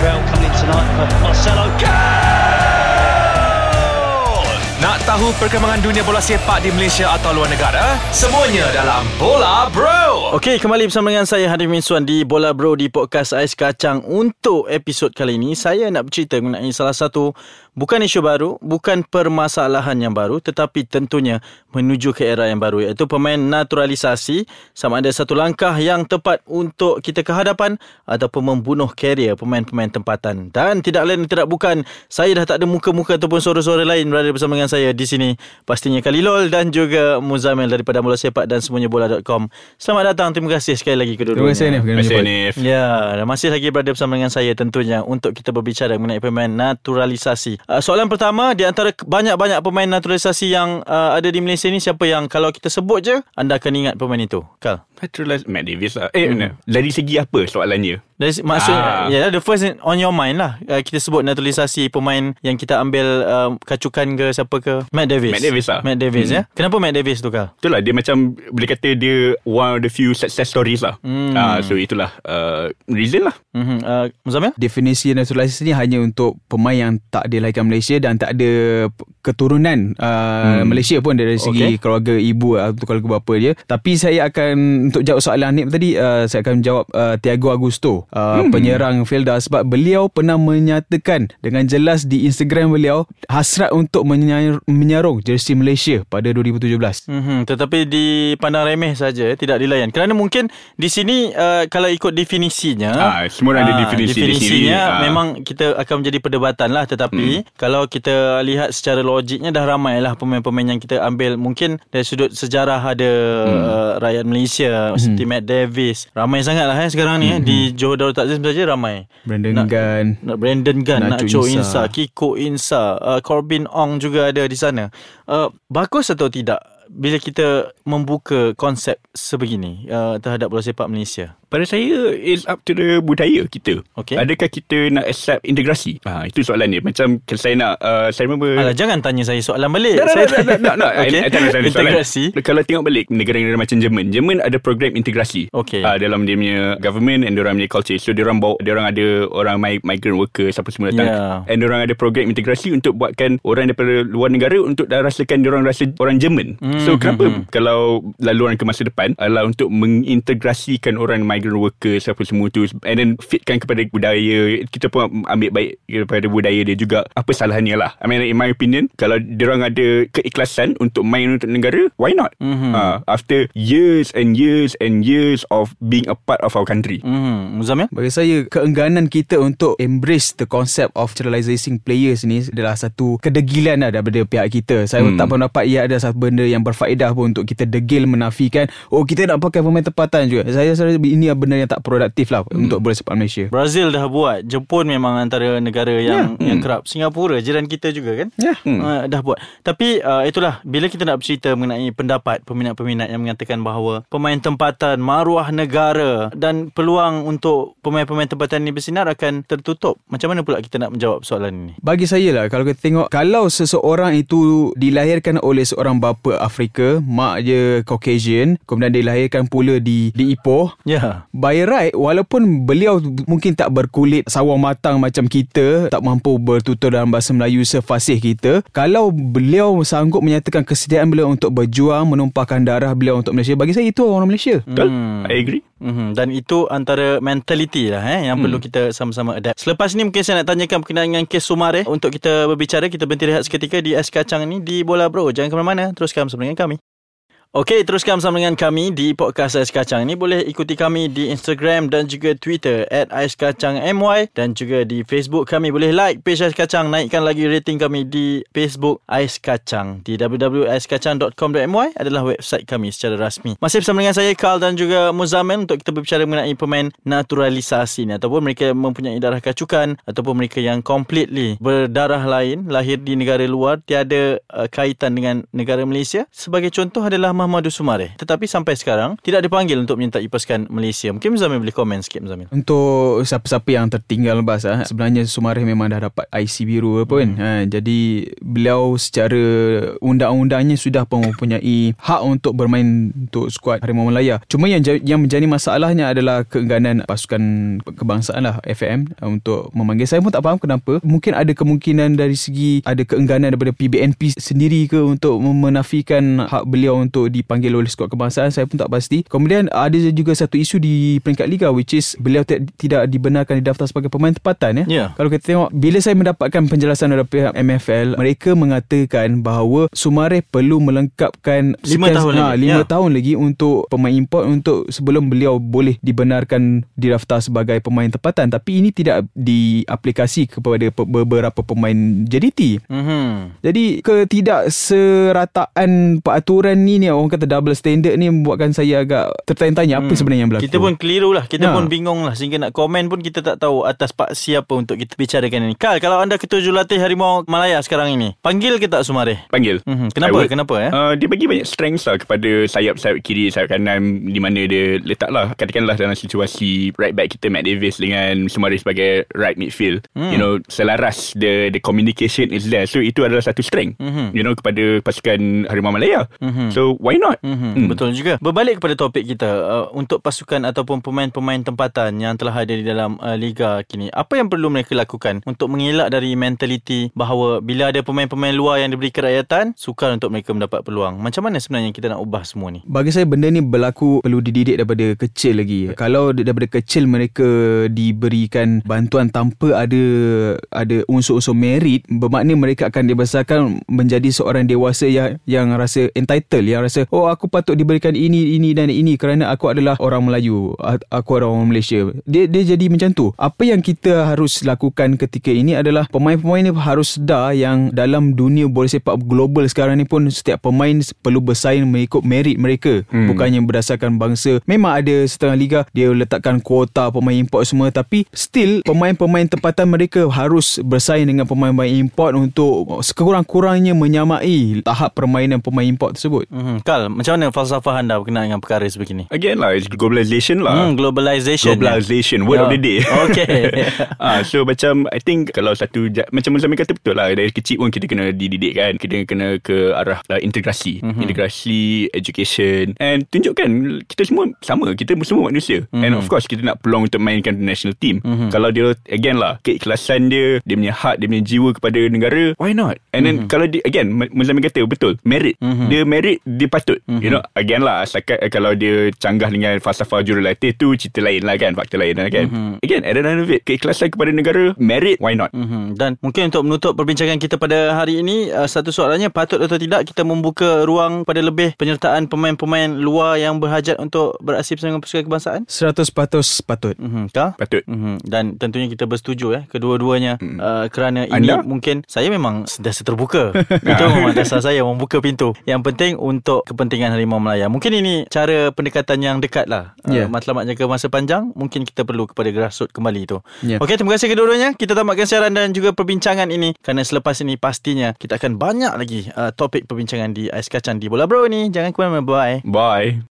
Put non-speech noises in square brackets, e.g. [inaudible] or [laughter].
Israel coming in tonight for Marcelo. Nak tahu perkembangan dunia bola sepak di Malaysia atau luar negara? Semuanya dalam Bola Bro. Okey, kembali bersama dengan saya Hadim Miswan di Bola Bro di podcast Ais Kacang. Untuk episod kali ini, saya nak bercerita mengenai salah satu bukan isu baru, bukan permasalahan yang baru, tetapi tentunya menuju ke era yang baru iaitu pemain naturalisasi sama ada satu langkah yang tepat untuk kita ke hadapan ataupun membunuh karier pemain-pemain tempatan. Dan tidak lain tidak bukan, saya dah tak ada muka-muka ataupun suara-suara lain berada bersama dengan saya di sini. Pastinya Khalilul dan juga Muzamil daripada Bola Sepak dan semuanya bola.com. Selamat datang. Terima kasih sekali lagi kedua-duanya. Terima kasih Nif. Terima kasih Nif. Ya, dan masih lagi berada bersama dengan saya tentunya untuk kita berbicara mengenai pemain naturalisasi. Uh, soalan pertama, di antara banyak-banyak pemain naturalisasi yang uh, ada di Malaysia ni, siapa yang kalau kita sebut je, anda akan ingat pemain itu? Kal? Naturalize Matt Davis lah. Eh, hmm. dari segi apa soalannya? Dari, maksudnya, Ah. ya, the first on your mind lah. Uh, kita sebut naturalisasi pemain yang kita ambil uh, kacukan ke siapa ke? Matt Davis. Matt Davis lah. Matt Davis Hmm. ya. Kenapa Matt Davis tu Kal? Itulah dia macam boleh kata dia one of the few success stories lah. Hmm. Ah, so itulah uh, reason lah. Mm-hmm. Uh, Muzamil? Definisi naturalisasi ni hanya untuk pemain yang tak dilahirkan Malaysia dan tak ada p- keturunan uh, hmm. Malaysia pun dari segi Okey. keluarga ibu atau keluarga bapa dia. Tapi saya akan untuk jawab soalan Hanif tadi uh, saya akan jawab uh, Tiago Augusto, uh, hmm. penyerang Felda sebab beliau pernah menyatakan dengan jelas di Instagram beliau hasrat untuk menyar- menyarung jersey Malaysia pada 2017. Mm-hmm. Tetapi dipandang remeh saja, tidak dilayan. Kerana mungkin di sini uh, kalau ikut definisinya, Ah, semua orang ada ah, definisi di definisinya sini. Ah. memang kita akan menjadi perdebatan lah. Tetapi Hmm. kalau kita lihat secara logiknya dah ramai lah pemain-pemain yang kita ambil. Mungkin dari sudut sejarah ada Hmm. uh, rakyat Malaysia seperti Matt Davis. Ramai sangat lah eh, sekarang ni eh. di Johor Darul Takzim saja ramai. Brandon Nak- Gunn. Nak Brandon Gunn, Nacho, Nacho Insa. Insa. Kiko Insa, uh, Corbin Ong juga ada di sana. Uh, bagus atau tidak bila kita membuka konsep sebegini uh, terhadap bola sepak Malaysia? Pada saya is up to the budaya kita. Okey. Adakah kita nak accept integrasi? Ah, itu soalan dia. Macam saya nak uh, saya remember Alah, jangan tanya saya soalan balik. Tak, saya tak, tak, tak, tak, tak. Okey. I- I tak nak tanya soalan. Integrasi. Kalau tengok balik negara-negara macam Jerman, Jerman ada program integrasi. Okey. Uh, dalam dia punya government and orang punya culture. So dia orang bawa dia orang ada orang mi- migrant workers apa semua datang. Yeah. And dia orang ada program integrasi untuk buatkan orang daripada luar negara untuk dah rasakan dia orang rasa orang Jerman. Hmm, So kenapa hmm, kalau laluan ke masa depan adalah untuk mengintegrasikan orang migrant workers apa semua tu and then fitkan kepada budaya kita pun ambil baik daripada budaya dia juga apa salahnya lah I mean in my opinion kalau diorang ada keikhlasan untuk main untuk negara why not Mhm. uh, after years and years and years of being a part of our country Hmm, Muzamil? Bagi saya keengganan kita untuk embrace the concept of naturalizing players ni adalah satu kedegilan lah daripada pihak kita. Saya hmm. Hmm. tak pendapat ia ada satu benda yang berfaedah pun untuk kita degil menafikan oh kita nak pakai pemain tempatan juga. Saya rasa ini benda yang tak produktif lah hmm. untuk bola sepak Malaysia. Brazil dah buat. Jepun memang antara negara yang Ya. yang Hmm. kerap. Singapura jiran kita juga kan? Ya. Hmm. Uh, dah buat. Tapi uh, itulah bila kita nak bercerita mengenai pendapat peminat-peminat yang mengatakan bahawa pemain tempatan maruah negara dan peluang untuk pemain-pemain tempatan ini bersinar akan tertutup. Macam mana pula kita nak menjawab soalan ini? Bagi saya lah kalau kita tengok kalau seseorang itu dilahirkan oleh seorang bapa Afrika, mak dia Caucasian, kemudian dilahirkan pula di di Ipoh, Ya. By right Walaupun beliau Mungkin tak berkulit Sawang matang macam kita Tak mampu bertutur Dalam bahasa Melayu Sefasih kita Kalau beliau Sanggup menyatakan Kesediaan beliau Untuk berjuang Menumpahkan darah beliau Untuk Malaysia Bagi saya itu orang Malaysia betul Hmm. I agree Mm-hmm. Dan itu antara mentality lah eh, yang hmm. perlu kita sama-sama adapt. Selepas ni mungkin saya nak tanyakan berkenaan dengan kes Sumare. Untuk kita berbicara, kita berhenti rehat seketika di Es Kacang ni di Bola Bro. Jangan ke mana-mana, teruskan bersama dengan kami. Okey, teruskan bersama dengan kami di podcast Ais Kacang ini. Boleh ikuti kami di Instagram dan juga Twitter at Ais Kacang MY dan juga di Facebook kami. Boleh like page Ais Kacang, naikkan lagi rating kami di Facebook Ais Kacang. Di www.aiskacang.com.my adalah website kami secara rasmi. Masih bersama dengan saya, Carl dan juga Muzamil untuk kita berbicara mengenai pemain naturalisasi ni ataupun mereka mempunyai darah kacukan ataupun mereka yang completely berdarah lain, lahir di negara luar, tiada uh, kaitan dengan negara Malaysia. Sebagai contoh adalah Mahamadul Sumare tetapi sampai sekarang tidak dipanggil untuk menyertai pasukan Malaysia. Mungkin Muzamil boleh komen sikit Muzamil. Untuk siapa-siapa yang tertinggal bas ah, sebenarnya Sumareh memang dah dapat IC biru apa kan. Ha, jadi beliau secara undang-undangnya sudah pun mempunyai hak untuk bermain untuk skuad Harimau Malaya. Cuma yang yang menjadi masalahnya adalah keengganan pasukan kebangsaan lah FAM untuk memanggil. Saya pun tak faham kenapa. Mungkin ada kemungkinan dari segi ada keengganan daripada PBNP sendiri ke untuk menafikan hak beliau untuk dipanggil oleh skuad kebangsaan. Saya pun tak pasti. Kemudian ada juga satu isu di peringkat liga which is beliau tidak dibenarkan didaftar sebagai pemain tempatan ya. Ya. Kalau kita tengok bila saya mendapatkan penjelasan dari pihak MFL, mereka mengatakan bahawa Sumare perlu melengkapkan Lima sekian- tahun ha, lagi, lima ya. tahun lagi untuk pemain import untuk sebelum beliau boleh dibenarkan didaftar sebagai pemain tempatan tapi ini tidak diaplikasi kepada beberapa pemain JDT. Mhm. Jadi ketidakserataan peraturan ni ni orang kata double standard ni membuatkan saya agak tertanya-tanya apa sebenarnya yang berlaku. Kita pun keliru lah Kita Ya. pun bingung lah Sehingga nak komen pun Kita tak tahu Atas pak siapa Untuk kita bicarakan ini Kal Kalau anda ketua jurulatih Harimau Malaya sekarang ini Panggil ke tak Sumare? Panggil Mhm. Kenapa? Would. Kenapa, eh? uh, Dia bagi banyak strength lah Kepada sayap-sayap kiri Sayap kanan Di mana dia letak lah Katakanlah dalam situasi Right back kita Matt Davis Dengan Sumari sebagai Right midfield Hmm. You know Selaras The the communication is there So itu adalah satu strength Mhm. You know Kepada pasukan Harimau Malaya Mhm. So why not Mm-hmm. Hmm. Betul juga. Berbalik kepada topik kita uh, untuk pasukan ataupun pemain-pemain tempatan yang telah ada di dalam uh, liga kini. Apa yang perlu mereka lakukan untuk mengelak dari mentaliti bahawa bila ada pemain-pemain luar yang diberi kerakyatan, sukar untuk mereka mendapat peluang. Macam mana sebenarnya kita nak ubah semua ni? Bagi saya benda ni berlaku perlu dididik daripada kecil lagi. Kalau daripada kecil mereka diberikan bantuan tanpa ada ada unsur-unsur merit, bermakna mereka akan dibesarkan menjadi seorang dewasa yang yang rasa entitled, yang rasa oh aku patut diberikan ini ini dan ini kerana aku adalah orang Melayu, aku adalah orang Malaysia. Dia dia jadi macam tu. Apa yang kita harus lakukan ketika ini adalah pemain-pemain ni harus sedar yang dalam dunia bola sepak global sekarang ni pun setiap pemain perlu bersaing mengikut merit mereka hmm. bukannya berdasarkan bangsa. Memang ada setengah liga dia letakkan kuota pemain import semua tapi still pemain-pemain tempatan mereka harus bersaing dengan pemain-pemain import untuk sekurang-kurangnya menyamai tahap permainan pemain import tersebut. Mm-hmm. Kal, macam mana falsafah anda berkenaan dengan perkara sebegini? Again lah It's globalization lah Hmm, globalization. Globalization Word Ya. of the day [laughs] Okay. [laughs] ah, So macam I think Kalau satu Macam Muzamil kata betul lah Dari kecil pun kita kena dididik kan Kita kena ke arah uh, integrasi Mhm. mm-hmm. Integrasi Education And tunjukkan Kita semua sama Kita semua manusia mm-hmm. And of course Kita nak peluang untuk mainkan national team Mhm. mm-hmm. Kalau dia Again lah Keikhlasan dia Dia punya heart Dia punya jiwa kepada negara Why not And then Mhm. kalau dia Again M- Muzamil kata betul Merit Mhm. Dia merit Dia patut Mhm. You know Again lah Asalkan eh, Kalau dia canggah dengan Falsafah jurulatih tu Cerita lain lah kan Fakta lain lah kan Mhm. Again at the end of it Keikhlasan kepada negara Merit Why not Mm-hmm. Dan mungkin untuk menutup perbincangan kita pada hari ini uh, Satu soalannya patut atau tidak kita membuka ruang pada lebih penyertaan pemain-pemain luar yang berhajat untuk beraksi bersama dengan pasukan kebangsaan? 100% patut. Mm-hmm. Kah? Patut Mm-hmm. Dan tentunya kita bersetuju eh kedua-duanya Hmm. uh, kerana ini Anda? mungkin saya memang sentiasa terbuka. Itu memang dasar saya membuka pintu. Yang penting untuk kepentingan Harimau Melaya. Mungkin ini cara pendekatan yang dekat lah. Ya. Uh, matlamat jangka masa panjang mungkin kita perlu kepada grassroots kembali tu. Ya. Okey, terima kasih kedua-duanya. Kita tamatkan siaran dan juga perbincangan ini kerana selepas ini pastinya kita akan banyak lagi uh, topik perbincangan di Ais Kacang di Bola Bro ni. Jangan ke mana-mana. Bye. Bye